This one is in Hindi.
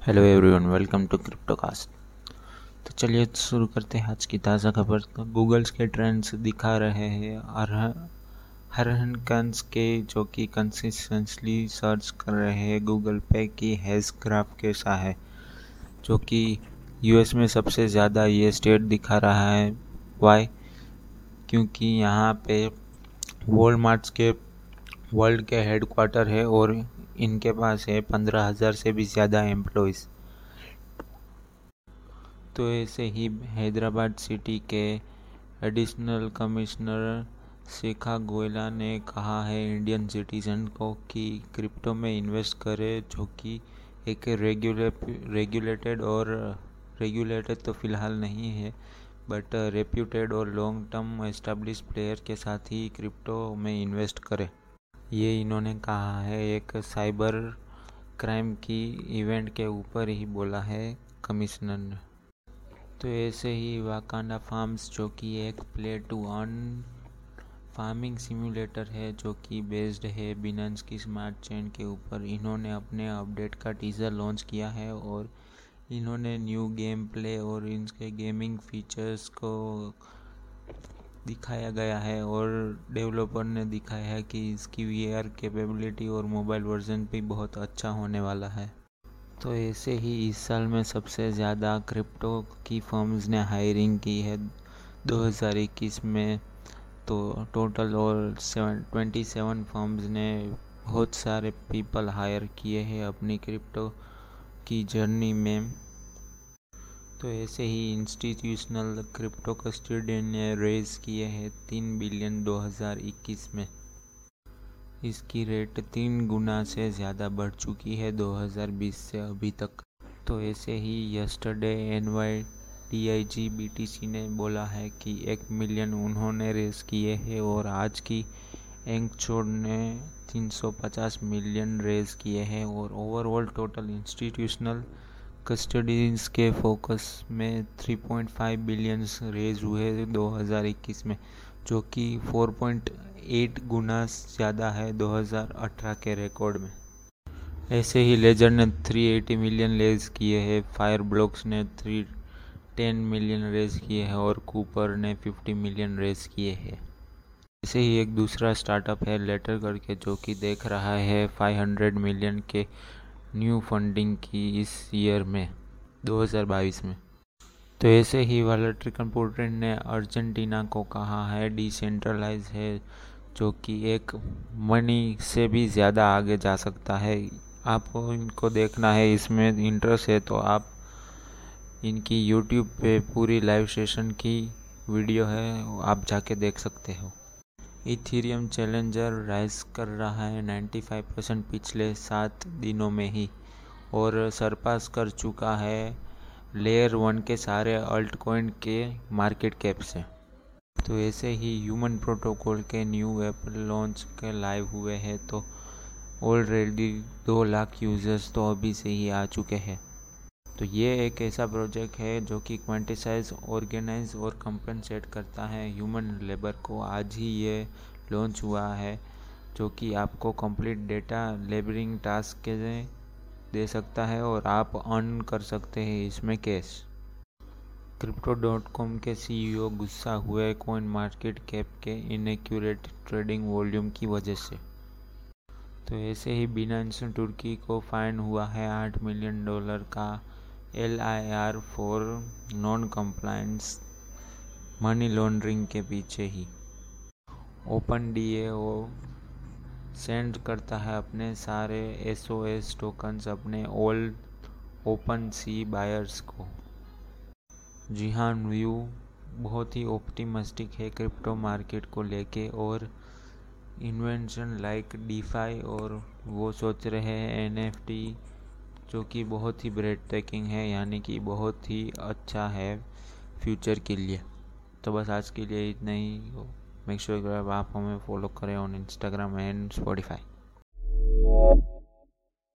Hello everyone welcome to Cryptocast तो चलिए शुरू करते हैं आज की ताज़ा खबर। तो गूगल्स के ट्रेंड्स दिखा रहे हैं और हरहन कंस के जो कि कंसिस्टेंटली सर्च कर रहे हैं गूगल पे की हैज़ ग्राफ कैसा है जो कि यूएस में सबसे ज़्यादा ये स्टेट दिखा रहा है। वाई क्योंकि यहाँ पे वॉलमार्ट्स के वर्ल्ड के हेडक्वार्टर है और इनके पास है पंद्रह हज़ार से भी ज़्यादा एम्प्लॉयज़ तो ऐसे ही हैदराबाद सिटी के एडिशनल कमिश्नर शेखा गोयला ने कहा है इंडियन सिटीजन को कि क्रिप्टो में इन्वेस्ट करें जो कि एक रेगुले रेगुलेटेड और रेगुलेटेड तो फ़िलहाल नहीं है बट रेप्यूटेड और लॉन्ग टर्म एस्टेब्लिश प्लेयर के साथ ही क्रिप्टो में इन्वेस्ट करें। ये इन्होंने कहा है, एक साइबर क्राइम की इवेंट के ऊपर ही बोला है कमिश्नर ने। तो ऐसे ही वाकांडा फार्म्स, जो कि एक play to earn farming simulator है, जो कि बेस्ड है बिनेंस की स्मार्ट चेन के ऊपर, इन्होंने अपने अपडेट का टीज़र लॉन्च किया है और इन्होंने न्यू गेम प्ले और इनके गेमिंग फीचर्स को दिखाया गया है और डेवलपर ने दिखाया है कि इसकी वी आर कैपेबिलिटी और मोबाइल वर्जन भी बहुत अच्छा होने वाला है। तो ऐसे ही इस साल में सबसे ज़्यादा क्रिप्टो की फर्म्स ने हायरिंग की है। 2021 में तो टोटल और सेवन ट्वेंटी सेवन फर्म्स ने बहुत सारे पीपल हायर किए हैं अपनी क्रिप्टो की जर्नी में। तो ऐसे ही इंस्टीट्यूशनल क्रिप्टो कस्टोडियन ने रेज किए हैं तीन बिलियन 2021 में। इसकी रेट तीन गुना से ज़्यादा बढ़ चुकी है 2020 से अभी तक। तो ऐसे ही yesterday N Y D I G B T C ने बोला है कि एक मिलियन उन्होंने रेस किए हैं और आज की एंगचोड ने 350 मिलियन रेस किए हैं और ओवरऑल टोटल इंस्टीट्यूशनल कस्टडीज के फोकस में 3.5 बिलियन रेज हुए 2021 में, जो कि 4.8 गुना ज़्यादा है 2018 के रिकॉर्ड में। ऐसे ही लेजर ने 380 मिलियन रेज किए हैं फायर ब्लॉक्स ने 310 मिलियन रेज किए हैं और कूपर ने 50 मिलियन रेज किए हैं। ऐसे ही एक दूसरा स्टार्टअप है लेटर करके, जो कि देख रहा है 500 मिलियन के न्यू फंडिंग की इस ईयर में 2022 में। तो ऐसे ही वालेटरी कंप्यूटर ने अर्जेंटीना को कहा है, डिसेंट्रलाइज है, जो कि एक मनी से भी ज़्यादा आगे जा सकता है। आपको इनको देखना है, इसमें इंटरेस्ट है तो आप इनकी यूट्यूब पे पूरी लाइव सेशन की वीडियो है, आप जाके देख सकते हो। इथीरियम चैलेंजर राइज कर रहा है 95 परसेंट पिछले सात दिनों में ही और सरपास कर चुका है लेयर वन के सारे अल्ट कॉइन के मार्केट कैप से तो ऐसे ही ह्यूमन प्रोटोकॉल के न्यू ऐप लॉन्च के लाइव हुए हैं तो ऑलरेडी दो लाख यूज़र्स तो अभी से ही आ चुके हैं। तो ये एक ऐसा प्रोजेक्ट है जो कि क्वांटिसाइज ऑर्गेनाइज और कंपनसेट करता है ह्यूमन लेबर को। आज ही ये लॉन्च हुआ है जो कि आपको कंप्लीट डेटा लेबरिंग टास्क के दे सकता है और आप अर्न कर सकते हैं इसमें कैश क्रिप्टो डॉट कॉम के सीईओ गुस्सा हुए कॉइन मार्केट कैप के इनक्यूरेट ट्रेडिंग वॉल्यूम की वजह से। तो ऐसे ही बिनांस तुर्की को फाइन हुआ है आठ मिलियन डॉलर का। L I R for non compliance money laundering के पीछे ही। Open D A O send करता है अपने सारे एस ओ एस टोकन्स अपने ओल्ड ओपन सी बायर्स को। जी हाँ व्यू बहुत ही ऑप्टिमिस्टिक है क्रिप्टो मार्केट को लेके और इन्वेंशन लाइक डीफाई और वो सोच रहे हैं एन एफ़ टी जो कि बहुत ही ब्रेड टेकिंग है, यानी कि बहुत ही अच्छा है फ्यूचर के लिए। तो बस आज के लिए इतना ही। मेक श्योर आप हमें फॉलो करें ऑन इंस्टाग्राम एंड स्पॉटिफाई